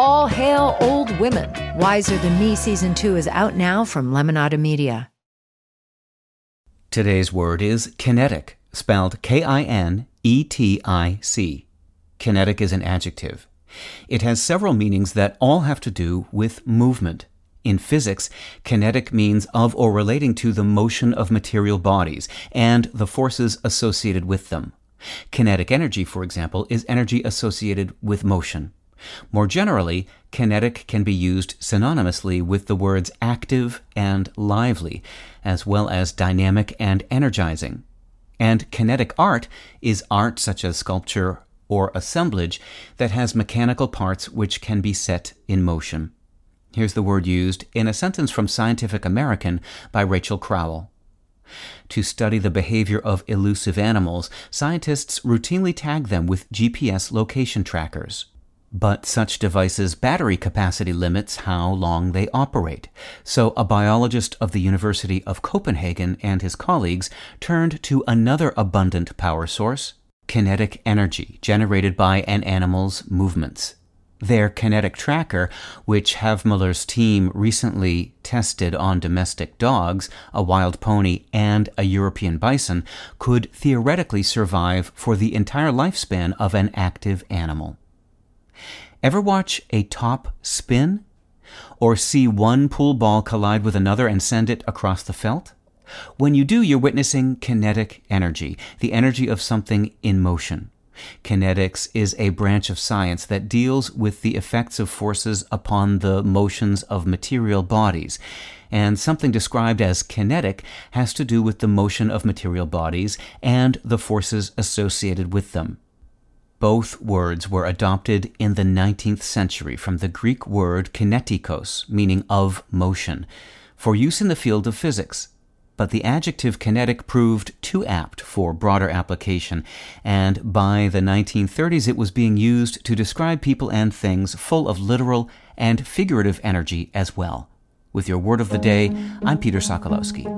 All hail old women. Wiser Than Me season two is out now from Lemonada Media. Today's word is kinetic, spelled K I N E T I C. Kinetic is an adjective. It has several meanings that all have to do with movement. In physics, kinetic means of or relating to the motion of material bodies and the forces associated with them. Kinetic energy, for example, is energy associated with motion. More generally, kinetic can be used synonymously with the words active and lively, as well as dynamic and energizing. And kinetic art is art such as sculpture or assemblage that has mechanical parts which can be set in motion. Here's the word used in a sentence from Scientific American by Rachel Crowell. To study the behavior of elusive animals, scientists routinely tag them with GPS location trackers. But such devices' battery capacity limits how long they operate. So a biologist of the University of Copenhagen and his colleagues turned to another abundant power source, kinetic energy generated by an animal's movements. Their kinetic tracker, which Havmøller's team recently tested on domestic dogs, a wild pony, and a European bison, could theoretically survive for the entire lifespan of an active animal. Ever watch a top spin? Or see one pool ball collide with another and send it across the felt? When you do, you're witnessing kinetic energy, the energy of something in motion. Kinetics is a branch of science that deals with the effects of forces upon the motions of material bodies. And something described as kinetic has to do with the motion of material bodies and the forces associated with them. Both words were adopted in the 19th century from the Greek word kinetikos, meaning of motion, for use in the field of physics. But the adjective kinetic proved too apt for broader application, and by the 1930s it was being used to describe people and things full of literal and figurative energy as well. With your word of the day, I'm Peter Sokolowski.